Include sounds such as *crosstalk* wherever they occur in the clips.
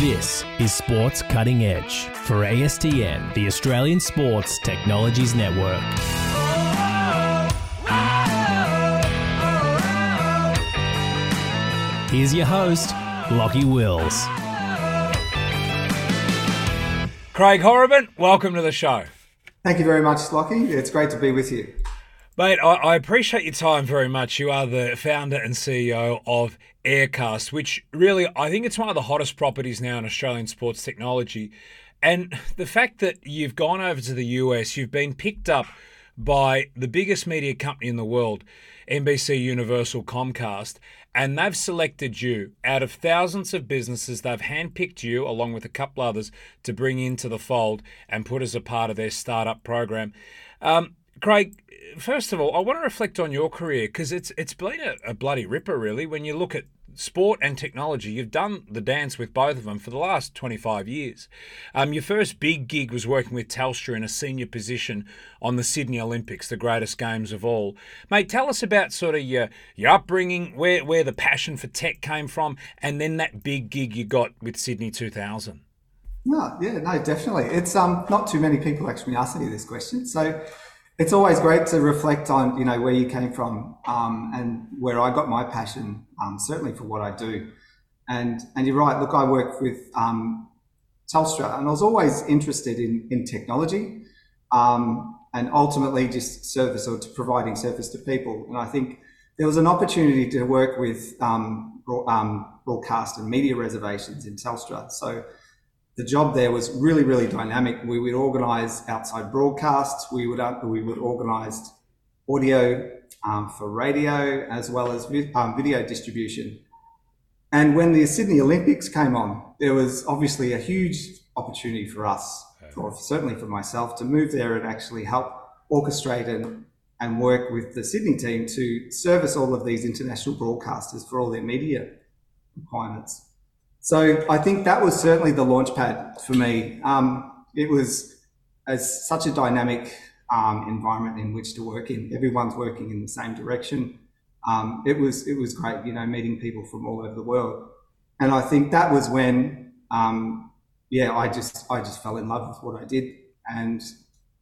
This is Sports Cutting Edge for ASTN, the Australian Sports Technologies Network. Here's your host, Lockie Wills. Craig Horobin, welcome to the show. Thank you very much, Lockie. It's great to be with you. Mate, I, I, appreciate your time very much. You are the founder and CEO of Aircast, which really, I think it's one of the hottest properties now in Australian sports technology. And the fact that you've gone over to the US, you've been picked up by the biggest media company in the world, NBC Universal Comcast, and they've selected you out of thousands of businesses. They've handpicked you, along with a couple others, to bring into the fold and put as a part of their startup program. Um, Craig, first of all, I want to reflect on your career because it's it's been a, a bloody ripper, really. When you look at sport and technology. You've done the dance with both of them for the last 25 years. Um, your first big gig was working with Telstra in a senior position on the Sydney Olympics, the greatest games of all. Mate, tell us about sort of your, your upbringing, where, where the passion for tech came from, and then that big gig you got with Sydney 2000. No, yeah, no, definitely. It's um not too many people actually ask me this question. So it's always great to reflect on you know where you came from um, and where I got my passion um, certainly for what I do. And and you're right look I work with um, Telstra and I was always interested in in technology um, and ultimately just service or providing service to people. And I think there was an opportunity to work with um, um, broadcast and media reservations in Telstra. So the job there was really, really dynamic. We would organise outside broadcasts. We would uh, we would organise audio um, for radio as well as vi- um, video distribution. And when the Sydney Olympics came on, there was obviously a huge opportunity for us, or certainly for myself, to move there and actually help orchestrate and, and work with the Sydney team to service all of these international broadcasters for all their media requirements. So I think that was certainly the launch pad for me. Um, it was as such a dynamic um, environment in which to work in. Everyone's working in the same direction. Um, it was it was great, you know, meeting people from all over the world, and I think that was when, um, yeah, I just I just fell in love with what I did, and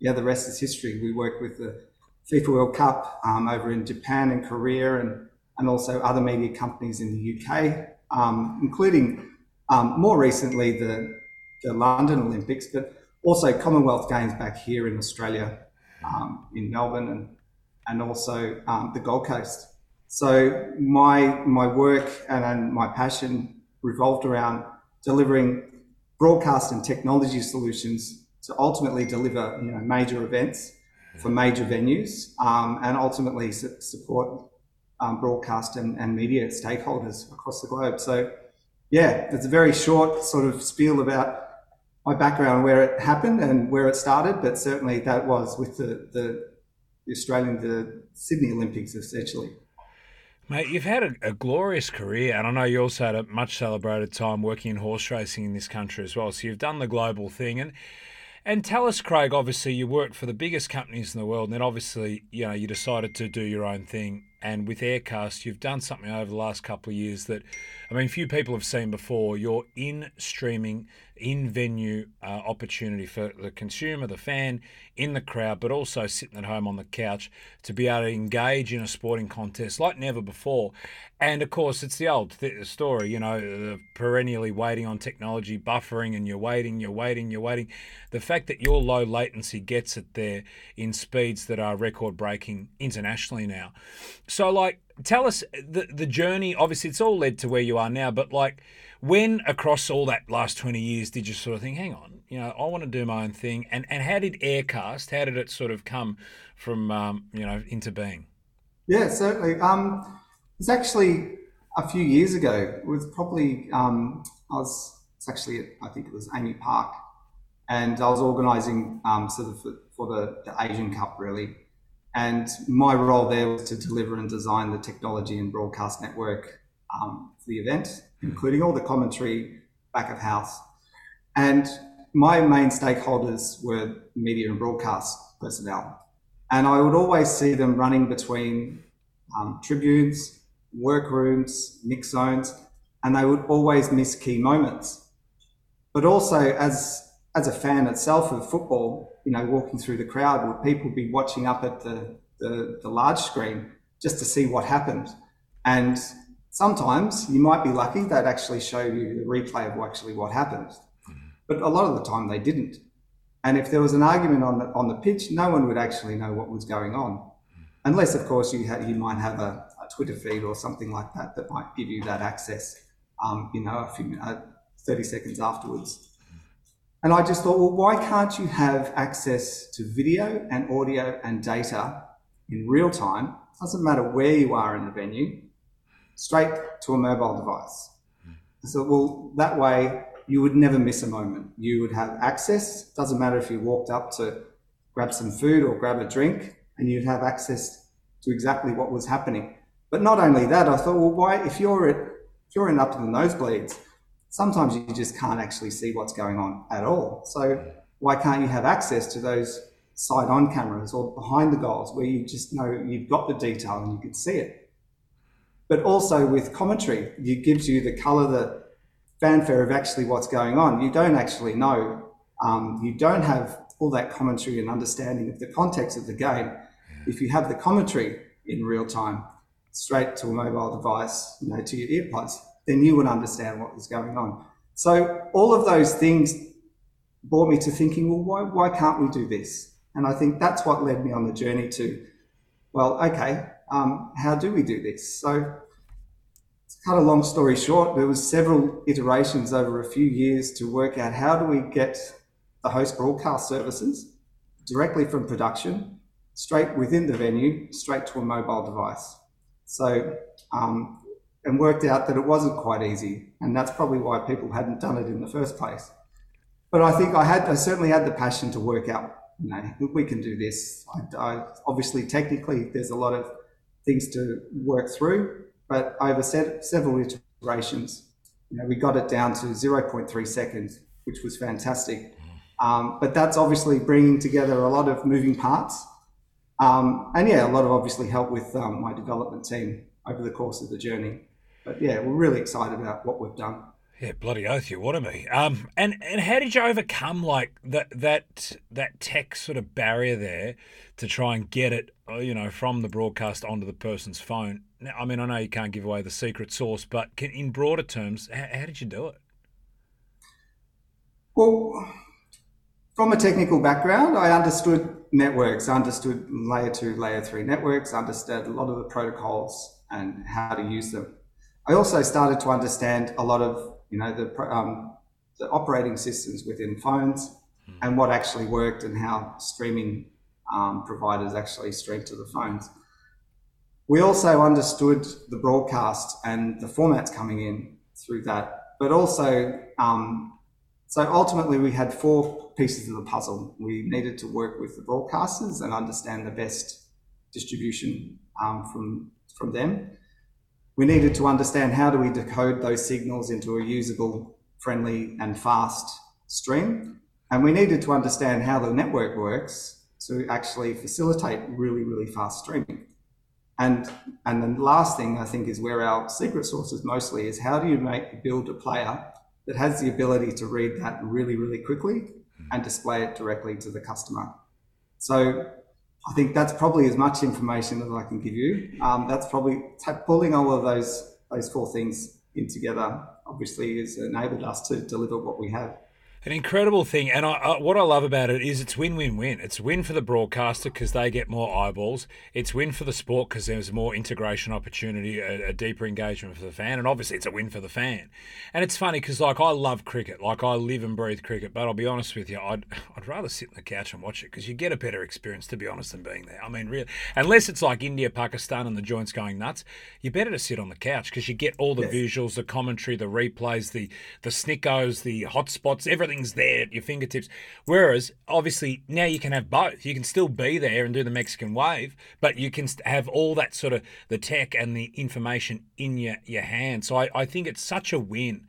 yeah, the rest is history. We worked with the FIFA World Cup um, over in Japan and Korea, and and also other media companies in the UK, um, including um, more recently, the, the London Olympics, but also Commonwealth Games back here in Australia, um, in Melbourne, and and also um, the Gold Coast. So my my work and, and my passion revolved around delivering broadcast and technology solutions to ultimately deliver you know major events for major venues um, and ultimately su- support um, broadcast and, and media stakeholders across the globe. So yeah, it's a very short sort of spiel about my background, where it happened and where it started, but certainly that was with the, the, Australian, the Sydney Olympics essentially. Mate, you've had a, a, glorious career, and I know you also had a much celebrated time working in horse racing in this country as well. So you've done the global thing, and and tell us, Craig. Obviously, you worked for the biggest companies in the world, and then obviously, you know, you decided to do your own thing and with Aircast, you've done something over the last couple of years that, I mean, few people have seen before. You're in streaming, in venue uh, opportunity for the consumer, the fan, in the crowd, but also sitting at home on the couch to be able to engage in a sporting contest like never before. And of course, it's the old th- story, you know, perennially waiting on technology, buffering, and you're waiting, you're waiting, you're waiting. The fact that your low latency gets it there in speeds that are record breaking internationally now. So, like, tell us the the journey. Obviously, it's all led to where you are now. But like, when across all that last twenty years, did you sort of think, "Hang on, you know, I want to do my own thing"? And and how did Aircast? How did it sort of come from um, you know into being? Yeah, certainly. Um, it's actually a few years ago. It was probably um, I was. It's actually I think it was AAMI Park, and I was organising um, sort of for, for the, the Asian Cup really and my role there was to deliver and design the technology and broadcast network um, for the event, including all the commentary back of house. And my main stakeholders were media and broadcast personnel. And I would always see them running between um, tribunes, workrooms, mix zones, and they would always miss key moments. but also as as a fan itself of football, you know, walking through the crowd, would people be watching up at the, the, the large screen just to see what happened? And sometimes you might be lucky they'd actually show you the replay of actually what happened. But a lot of the time they didn't. And if there was an argument on the, on the pitch, no one would actually know what was going on. Unless, of course, you, ha- you might have a, a Twitter feed or something like that that might give you that access, um, you know, a few, uh, 30 seconds afterwards. And I just thought, well, why can't you have access to video and audio and data in real time? Doesn't matter where you are in the venue, straight to a mobile device. So, well, that way you would never miss a moment. You would have access. Doesn't matter if you walked up to grab some food or grab a drink, and you'd have access to exactly what was happening. But not only that, I thought, well, why if you're at if you're in up to the nosebleeds, sometimes you just can't actually see what's going on at all. So why can't you have access to those side on cameras or behind the goals where you just know you've got the detail and you can see it? But also with commentary, it gives you the colour, the fanfare of actually what's going on. You don't actually know. Um, you don't have all that commentary and understanding of the context of the game. If you have the commentary in real time, straight to a mobile device, you know, to your earpods, then you would understand what was going on. So all of those things brought me to thinking, well, why, why can't we do this? And I think that's what led me on the journey to, well, okay, um, how do we do this? So to cut a long story short, there was several iterations over a few years to work out how do we get the host broadcast services directly from production, straight within the venue, straight to a mobile device. So um, and worked out that it wasn't quite easy. And that's probably why people hadn't done it in the first place. But I think I had, I certainly had the passion to work out, you know, we can do this. I, I, obviously, technically, there's a lot of things to work through, but over several iterations, you know, we got it down to 0.3 seconds, which was fantastic. Um, but that's obviously bringing together a lot of moving parts. Um, and yeah, a lot of obviously help with um, my development team over the course of the journey. But yeah, we're really excited about what we've done. Yeah, bloody oath, you want to be. Um, and and how did you overcome like that that that tech sort of barrier there to try and get it, uh, you know, from the broadcast onto the person's phone? Now, I mean, I know you can't give away the secret sauce, but can, in broader terms, how, how did you do it? Well, from a technical background, I understood networks, understood layer two, layer three networks, understood a lot of the protocols and how to use them. I also started to understand a lot of, you know, the, um, the operating systems within phones mm. and what actually worked and how streaming um, providers actually streamed to the phones. We also understood the broadcast and the formats coming in through that, but also, um, so ultimately we had four pieces of the puzzle. We needed to work with the broadcasters and understand the best distribution um, from from them we needed to understand how do we decode those signals into a usable, friendly, and fast stream. And we needed to understand how the network works to actually facilitate really, really fast streaming. And and the last thing I think is where our secret sauce is mostly is how do you make build a player that has the ability to read that really, really quickly and display it directly to the customer. So I think that's probably as much information as I can give you. Um, that's probably t- pulling all of those those four things in together. Obviously, has enabled us to deliver what we have. An incredible thing, and I, I, what I love about it is it's win-win-win. It's win for the broadcaster because they get more eyeballs. It's win for the sport because there's more integration opportunity, a, a, deeper engagement for the fan, and obviously it's a win for the fan. And it's funny because like I love cricket, like I live and breathe cricket, but I'll be honest with you, I'd *laughs* I'd rather sit on the couch and watch it because you get a better experience, to be honest, than being there. I mean, really, unless it's like India, Pakistan, and the joints going nuts, you're better to sit on the couch because you get all the yes. visuals, the commentary, the replays, the the snickos, the hotspots, everything everything's there at your fingertips. Whereas, obviously, now you can have both. You can still be there and do the Mexican wave, but you can have all that sort of the tech and the information in your, your hand. So I, I think it's such a win.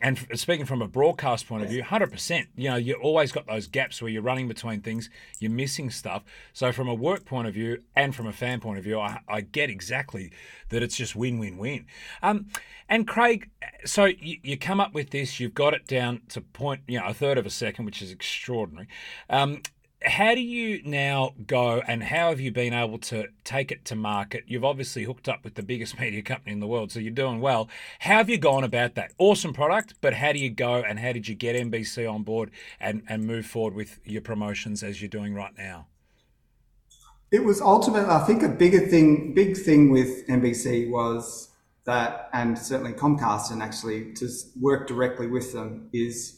And speaking from a broadcast point of view, hundred percent. You know, you always got those gaps where you're running between things, you're missing stuff. So from a work point of view and from a fan point of view, I, I get exactly that it's just win win win. Um, and Craig, so you, you, come up with this, you've got it down to point, you know, a third of a second, which is extraordinary. Um, how do you now go and how have you been able to take it to market? You've obviously hooked up with the biggest *laughs* media company in the world, so you're doing well. How have you gone about that? Awesome product, but how do you go and how did you get NBC on board and, and move forward with your promotions as you're doing right now? It was ultimately, I think, a bigger thing, big thing with NBC was that, and certainly Comcast, and actually to work directly with them is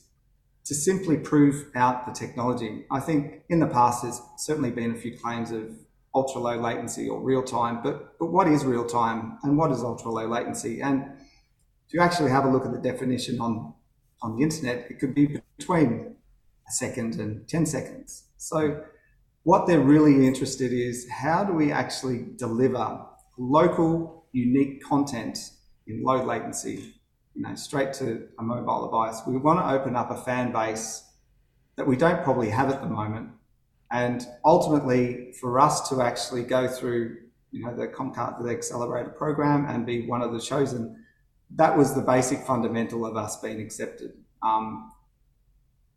to simply prove out the technology. I think in the past there's certainly been a few claims of ultra low latency or real time, but, but what is real time and what is ultra low latency? And if you actually have a look at the definition on, on the internet, it could be between a second and 10 seconds. So what they're really interested is how do we actually deliver local, unique content in low latency you know, straight to a mobile device. We want to open up a fan base that we don't probably have at the moment. And ultimately, for us to actually go through, you know, the Comcast, the accelerator program and be one of the chosen, that was the basic fundamental of us being accepted. Um,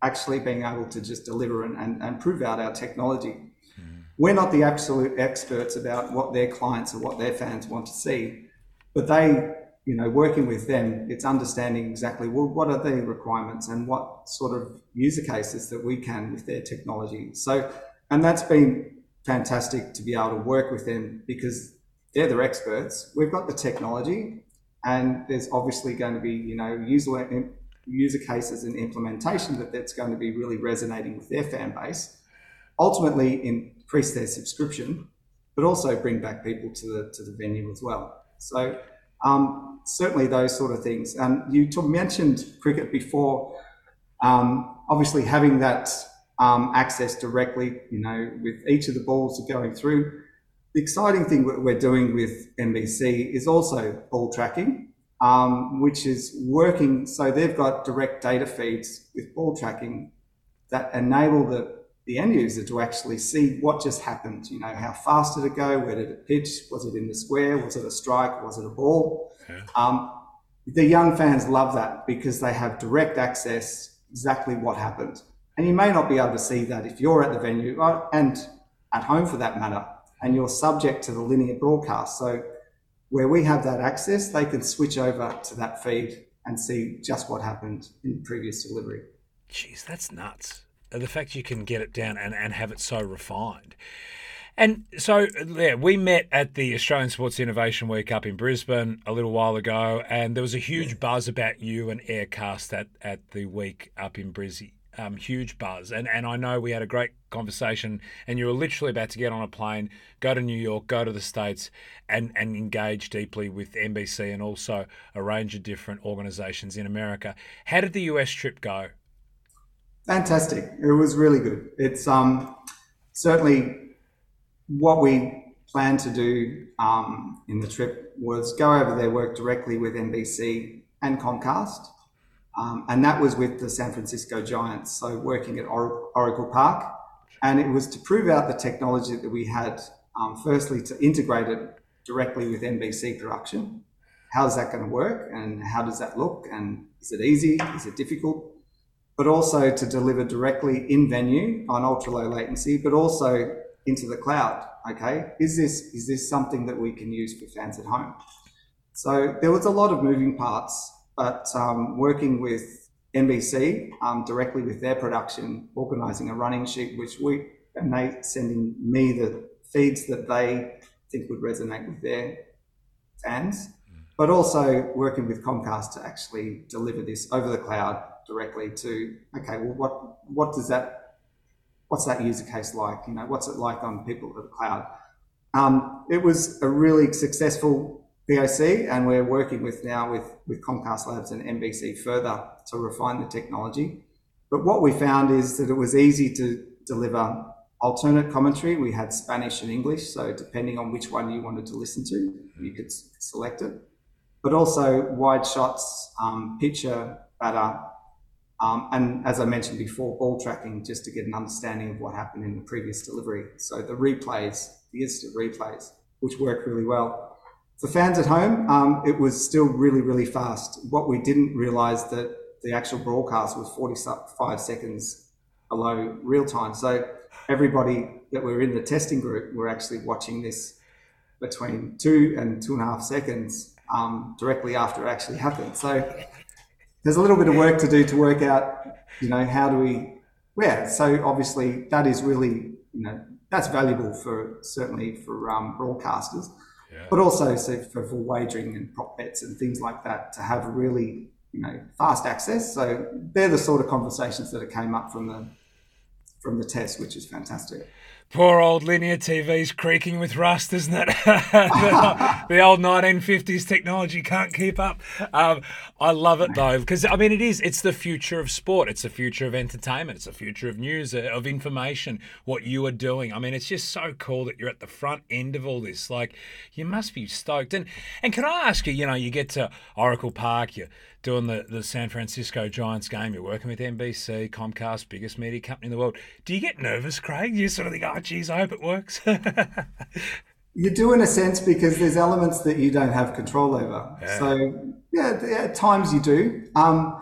actually being able to just deliver and, and, and prove out our technology. Mm. We're not the absolute experts about what their clients or what their fans want to see, but they you know, working with them, it's understanding exactly well, what are the requirements and what sort of user cases that we can with their technology. So, and that's been fantastic to be able to work with them because they're the experts. We've got the technology, and there's obviously going to be, you know, user user cases and implementation that that's going to be really resonating with their fan base. Ultimately, increase their subscription, but also bring back people to the to the venue as well. So. Um, certainly those sort of things. And you mentioned cricket before. Um, obviously, having that um, access directly, you know, with each of the balls going through. The exciting thing we're doing with NBC is also ball tracking, um, which is working. So they've got direct data feeds with ball tracking that enable the, the end user to actually see what just happened. You know, how fast did it go? Where did it pitch? Was it in the square? Was it a strike? Was it a ball? Yeah. Um, the young fans love that because they have direct access exactly what happened. And you may not be able to see that if you're at the venue uh, and at home for that matter, and you're subject to the linear broadcast. So where we have that access, they can switch over to that feed and see just what happened in previous delivery. Jeez, that's nuts. The fact you can get it down and, and have it so refined. And so, yeah, we met at the Australian Sports Innovation Week up in Brisbane a little while ago, and there was a huge buzz about you and Aircast at, at the week up in Brizzy. Um, huge buzz. And, and I know we had a great conversation, and you were literally about to get on a plane, go to New York, go to the States, and, and engage deeply with NBC and also a range of different organizations in America. How did the US trip go? Fantastic. It was really good. It's um, certainly what we planned to do um, in the trip was go over their work directly with NBC and Comcast. Um, and that was with the San Francisco Giants, so working at or- Oracle Park. And it was to prove out the technology that we had, um, firstly, to integrate it directly with NBC production. How's that going to work? And how does that look? And is it easy? Is it difficult? But also to deliver directly in venue on ultra low latency, but also into the cloud. Okay, is this is this something that we can use for fans at home? So there was a lot of moving parts, but um, working with NBC um, directly with their production, organising a running sheet, which we and they sending me the feeds that they think would resonate with their fans, but also working with Comcast to actually deliver this over the cloud directly to okay, well, what what does that what's that user case like? You know, what's it like on people at the cloud? Um, it was a really successful POC, and we're working with now with, with Comcast Labs and NBC further to refine the technology. But what we found is that it was easy to deliver alternate commentary. We had Spanish and English, so depending on which one you wanted to listen to, you could select it. But also wide shots, um, picture better. Um, and as I mentioned before, ball tracking just to get an understanding of what happened in the previous delivery. So the replays, the instant replays, which worked really well. For fans at home, um, it was still really, really fast. What we didn't realize that the actual broadcast was 45 seconds below real time. So everybody that were in the testing group were actually watching this between two and two and a half seconds um, directly after it actually happened. So there's a little bit of work to do to work out, you know, how do we, yeah. So obviously that is really, you know, that's valuable for certainly for um, broadcasters, yeah. but also so for, for wagering and prop bets and things like that to have really, you know, fast access. So they're the sort of conversations that came up from the from the test, which is fantastic. Poor old linear TV's creaking with rust, isn't it? *laughs* the, old 1950s technology can't keep up. Um, I love it though, because I mean, it is, it's the future of sport. It's the future of entertainment. It's the future of news, uh, of information, what you are doing. I mean, it's just so cool that you're at the front end of all this. Like, you must be stoked. And, and can I ask you, you know, you get to Oracle Park, you doing the, the San Francisco Giants game. You're working with NBC, Comcast, biggest media company in the world. Do you get nervous, Craig? You sort of think, oh, geez, I hope it works. *laughs* you do in a sense because there's elements that you don't have control over. Yeah. So yeah, at times you do. Um,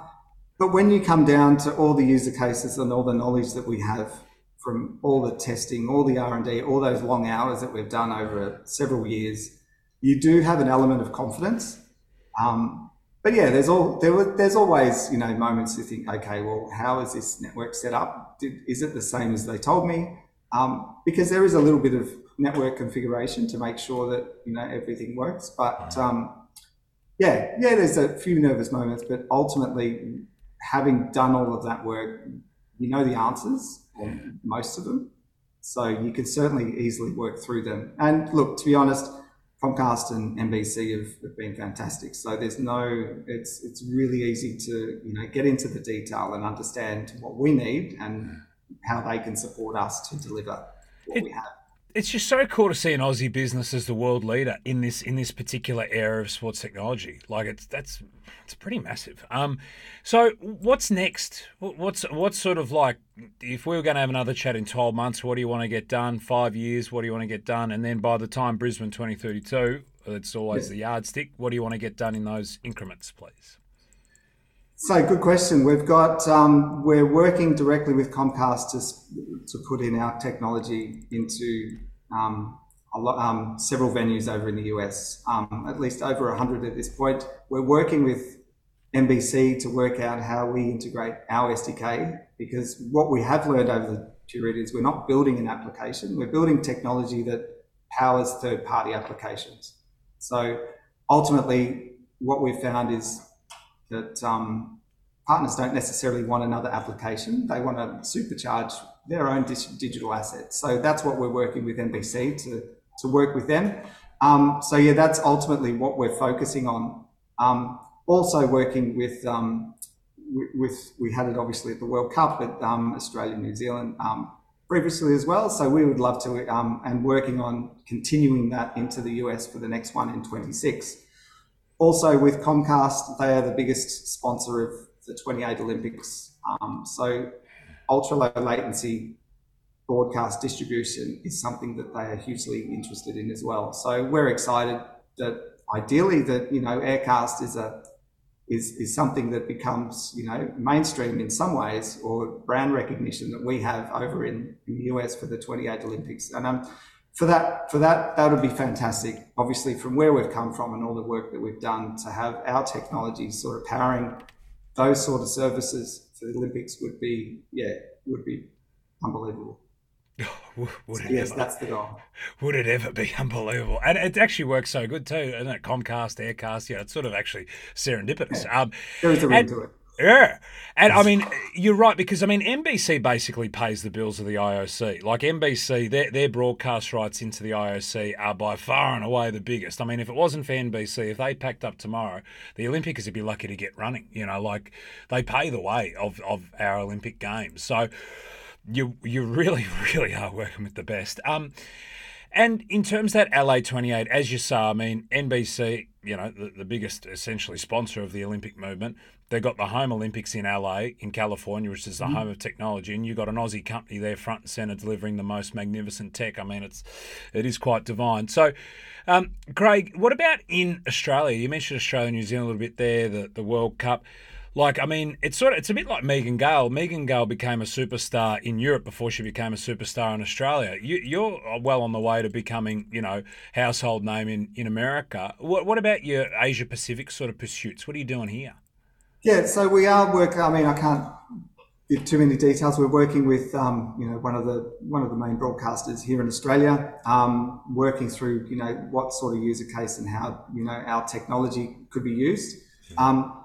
but when you come down to all the user cases and all the knowledge that we have from all the testing, all the R and D, all those long hours that we've done over several years, you do have an element of confidence. Um, but yeah, there's all there were, there's always you know moments to think, okay, well, how is this network set up? Did, is it the same as they told me? Um, because there is a little bit of network configuration to make sure that you know everything works. But um, yeah, yeah, there's a few nervous moments, but ultimately, having done all of that work, you know the answers, or most of them, so you can certainly easily work through them. And look, to be honest Comcast and NBC have, have, been fantastic. So there's no, it's it's really easy to you know get into the detail and understand what we need and how they can support us to deliver what it, we have it's just so cool to see an Aussie business as the world leader in this in this particular area of sports technology. Like it's that's it's pretty massive. Um, so what's next? What's what's sort of like if we were going to have another chat in twelve months? What do you want to get done? Five years? What do you want to get done? And then by the time Brisbane twenty thirty two, it's always the yardstick. What do you want to get done in those increments, please? So good question. We've got um, we're working directly with Comcast to to put in our technology into um, lot, um, several venues over in the US, um, at least over hundred at this point. We're working with NBC to work out how we integrate our SDK because what we have learned over the period is we're not building an application. We're building technology that powers third party applications. So ultimately, what we've found is that um, partners don't necessarily want another application. They want to supercharge their own digital assets. So that's what we're working with NBC to, to work with them. Um, so yeah, that's ultimately what we're focusing on. Um, also working with, um, with, we had it obviously at the World Cup, but um, Australia, New Zealand um, previously as well. So we would love to, um, and working on continuing that into the US for the next one in 26. Also with Comcast, they are the biggest sponsor of the 28 Olympics. Um, so ultra low latency broadcast distribution is something that they are hugely interested in as well. So we're excited that ideally that you know Aircast is a is, is something that becomes you know mainstream in some ways or brand recognition that we have over in, in the US for the 28 Olympics. And um, for that, for that, that would be fantastic. Obviously, from where we've come from and all the work that we've done to have our technology sort of powering those sort of services for the Olympics would be, yeah, would be unbelievable. *laughs* would so, yes, ever, that's the goal. Would it ever be *laughs* unbelievable? And it actually works so good too, isn't it? Comcast, Aircast, yeah, it's sort of actually serendipitous. Yeah. Um, there is a ring to it. Yeah. And I mean, you're right, because I mean, NBC basically pays the bills of the IOC. Like NBC, their, their broadcast rights into the IOC are by far and away the biggest. I mean, if it wasn't for NBC, if they packed up tomorrow, the Olympics would be lucky to get running. You know, like they pay the way of, of our Olympic Games. So you, you *laughs* really, really are working with the best. Um, and in terms of that LA28, as you say, I mean, NBC, you know, the, the biggest essentially sponsor of the Olympic movement, they got the home Olympics in LA, in California, which is the Mm-hmm. home of technology, and you got an Aussie company there front and center delivering the most magnificent tech. I mean, it's it is quite divine. So, um, Craig, what about in Australia? You mentioned Australia, New Zealand a little bit there, the the World Cup. Like, I mean, it's sort of it's a bit like Megan Gale. Megan Gale became a superstar in Europe before she became a superstar in Australia. You, you're well on the way to becoming, you know, household name in in America. What what about your Asia Pacific sort of pursuits? What are you doing here? Yeah, so we are working. I mean, I can't give too many details. We're working with, um, you know, one of the one of the main broadcasters here in Australia, um, working through, you know, what sort of user case and how, you know, our technology could be used. Um,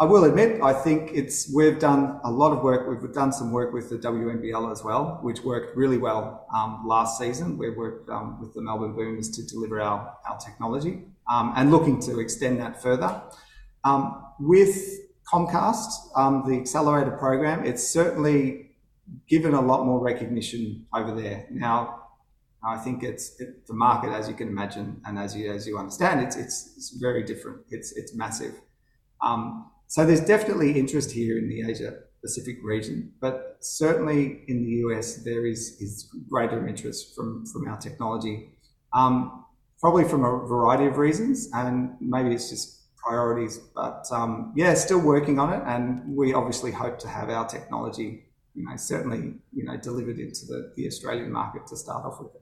I will admit, I think it's we've done a lot of work. We've done some work with the WNBL as well, which worked really well um, last season. We worked um, with the Melbourne Boomers to deliver our our technology um, and looking to extend that further. Um, with Comcast, um, the accelerator program, it's certainly given a lot more recognition over there. Now, I think it's it, the market, as you can imagine, and as you as you understand, it's it's, it's very different. It's it's massive. Um, so there's definitely interest here in the Asia Pacific region, but certainly in the US there is is greater interest from from our technology, um, probably from a variety of reasons, and maybe it's just priorities. But um, yeah, still working on it, and we obviously hope to have our technology, you know, certainly you know delivered into the, the Australian market to start off with.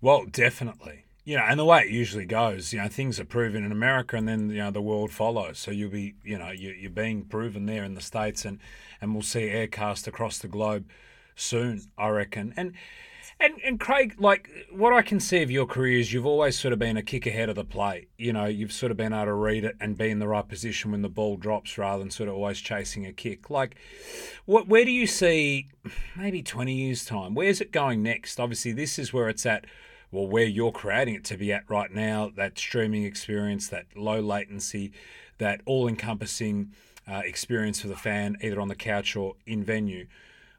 Well, definitely. Know, and the way it usually goes, you know, things are proven in America, and then you know the world follows. So you'll be, you know, you, you're being proven there in the states, and and we'll see aircast across the globe soon, I reckon. And and and Craig, like what I can see of your career is you've always sort of been a kick ahead of the play. You know, you've sort of been able to read it and be in the right position when the ball drops, rather than sort of always chasing a kick. Like, what where do you see maybe twenty years time? Where's it going next? Obviously, this is where it's at well, where you're creating it to be at right now, that streaming experience, that low latency, that all encompassing uh, experience for the fan, either on the couch or in venue.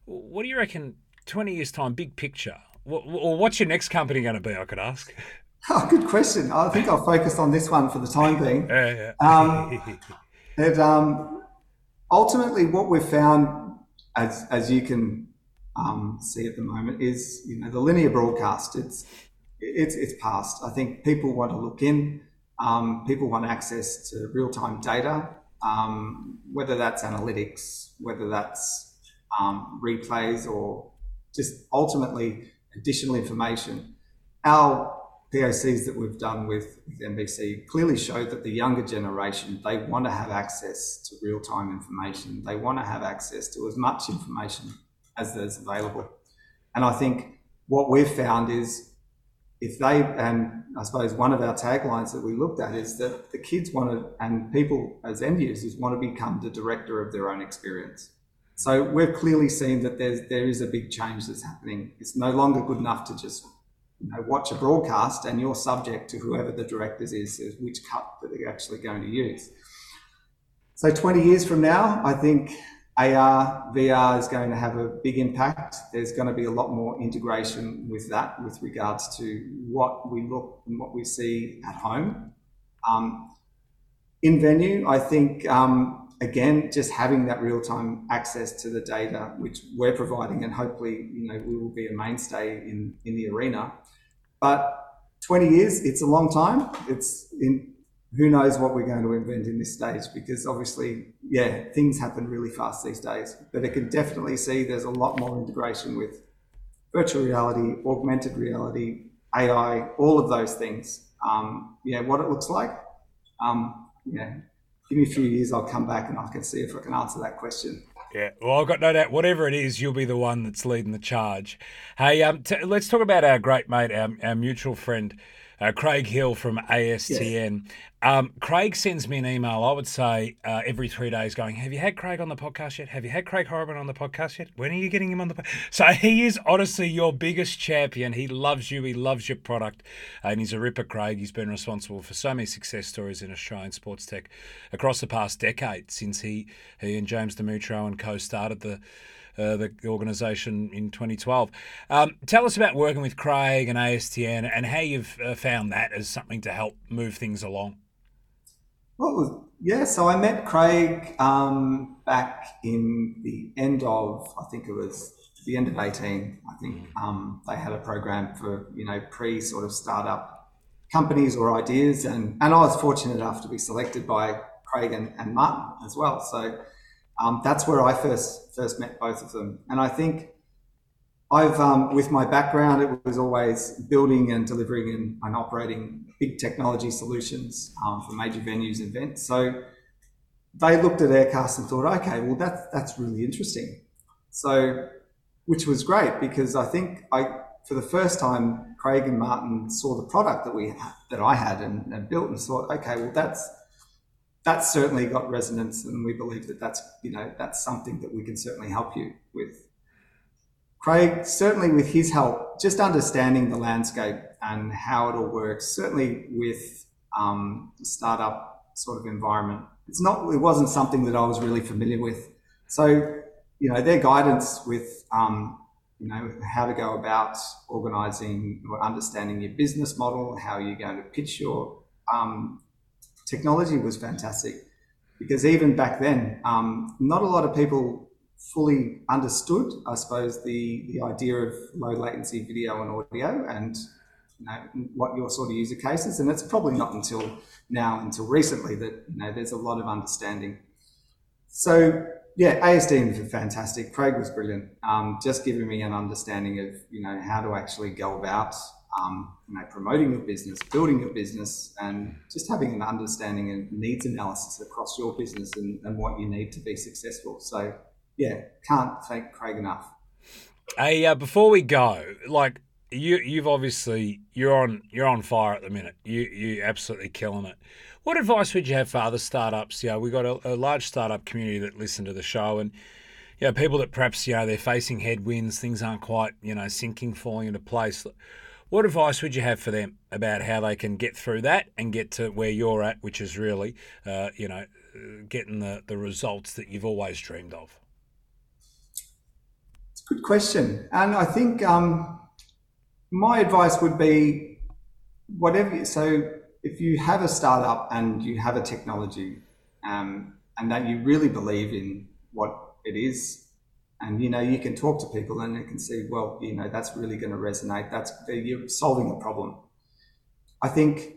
What do you reckon, 20 years' time, big picture? Or what's your next company going to be, I could ask? *laughs* Oh, good question. I think I'll focus on this one for the time being. Yeah, yeah. Um, *laughs* and um, ultimately, what we've found, as as you can um, see at the moment, is you know the linear broadcast. It's it's it's past. I think people want to look in. Um, people want access to real time data, um, whether that's analytics, whether that's um, replays, or just ultimately additional information. Our POCs that we've done with, with NBC clearly show that the younger generation they want to have access to real time information. They want to have access to as much information as there's available. And I think what we've found is if they and I suppose one of our taglines that we looked at is that the kids want to and people as end users want to become the director of their own experience. So we're clearly seeing that there's there is a big change that's happening. It's no longer good enough to just you know, watch a broadcast and you're subject to whoever the directors is, is which cut that they're actually going to use. So 20 years from now, I think AR, VR is going to have a big impact. There's going to be a lot more integration with that with regards to what we look and what we see at home. Um, in venue, I think, um, again, just having that real time access to the data, which we're providing, and hopefully, you know, we will be a mainstay in, in the arena. But 20 years, it's a long time. It's in who knows what we're going to invent in this stage because obviously, yeah, things happen really fast these days. But I can definitely see there's a lot more integration with virtual reality, augmented reality, AI, all of those things. Um, yeah, what it looks like. Um, yeah, give me a few years, I'll come back and I can see if I can answer that question. Yeah, well, I've got no doubt. Whatever it is, you'll be the one that's leading the charge. Hey, um, t- let's talk about our great mate, our, our mutual friend, uh, Craig Hill from ASTN. Yes. Um, Craig sends me an email, I would say, uh, every three days going, Have you had Craig on the podcast yet? Have you had Craig Horobin on the podcast yet? When are you getting him on the podcast? So he is honestly your biggest champion. He loves you, he loves your product, and he's a ripper, Craig. He's been responsible for so many success stories in Australian sports tech across the past decade since he, he and James Demetrio and co started the. Uh, the organisation in 2012. Um, tell us about working with Craig and ASTN and how you've uh, found that as something to help move things along. Was yeah? So I met Craig um, back in the end of I think it was the end of eighteen. I think um, they had a program for you know pre sort of startup companies or ideas, and and I was fortunate enough to be selected by Craig and, and Martin as well. So um, that's where I first first met both of them, and I think I've, um, with my background, it was always building and delivering and, and operating big technology solutions um, for major venues and events. So they looked at Aircast and thought, okay, well, that's, that's really interesting. So, which was great because I think I, for the first time, Craig and Martin saw the product that we that I had and, and built and thought, okay, well, that's that's certainly got resonance, and we believe that that's you know that's something that we can certainly help you with. Craig, certainly with his help, just understanding the landscape and how it all works, certainly with um, startup sort of environment, it's not, it wasn't something that I was really familiar with. So, you know, their guidance with, um, you know, how to go about organizing or understanding your business model, how you're going to pitch your um, technology was fantastic. Because even back then, um, not a lot of people fully understood, I suppose, the, the idea of low latency video and audio and you know, what your sort of user cases. And it's probably not until now, until recently, that you know there's a lot of understanding. So yeah, ASTN was fantastic. Craig was brilliant. Um, just giving me an understanding of you know how to actually go about um, you know promoting your business, building your business, and just having an understanding and needs analysis across your business and, and what you need to be successful. So yeah, can't thank Craig enough. Hey, uh, before we go, like you, you've obviously you're on you're on fire at the minute. You you absolutely killing it. What advice would you have for other startups? Know, we've got a, a large startup community that listen to the show, and know, people that perhaps you know they're facing headwinds, things aren't quite you know sinking, falling into place. What advice would you have for them about how they can get through that and get to where you're at, which is really, uh, you know, getting the, the results that you've always dreamed of? It's a good question. And I think um, my advice would be whatever. So if you have a startup and you have a technology um, and that you really believe in what it is, and you know you can talk to people and you can see, well, you know that's really going to resonate. That's you're solving a problem. I think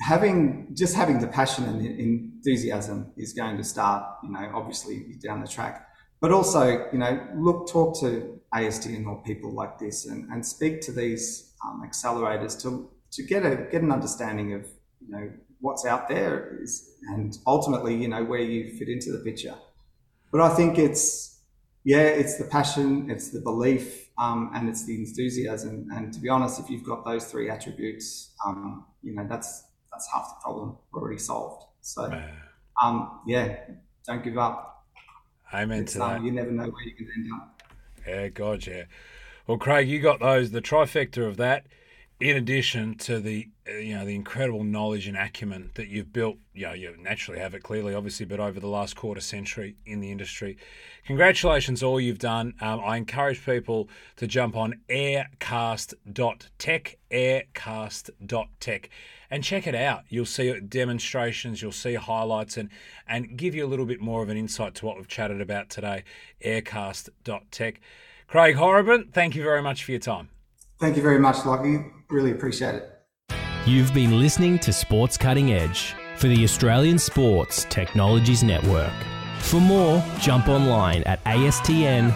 having just having the passion and enthusiasm is going to start. You know, obviously down the track but also, you know, look, talk to ASTN or people like this and, and speak to these um, accelerators to, to get a, get an understanding of, you know, what's out there is, and ultimately, you know, where you fit into the picture. But I think it's, yeah, it's the passion, it's the belief, um, and it's the enthusiasm. And to be honest, if you've got those three attributes, um, you know, that's, that's half the problem already solved. So, um, yeah, don't give up. Amen it's, to um, that. You never know where you can end up. Yeah, God, yeah. Well, Craig, you got those the trifecta of that, in addition to the uh, you know the incredible knowledge and acumen that you've built. You know, you naturally have it clearly, obviously, but over the last quarter century in the industry. Congratulations, all you've done. Um, I encourage people to jump on aircast.tech, aircast.tech and check it out. You'll see demonstrations, you'll see highlights, and and give you a little bit more of an insight to what we've chatted about today. Aircast.tech. Craig Horobin, thank you very much for your time. Thank you very much, Lockie. Really appreciate it. You've been listening to Sports Cutting Edge for the Australian Sports Technologies Network. For more, jump online at astn.com.au.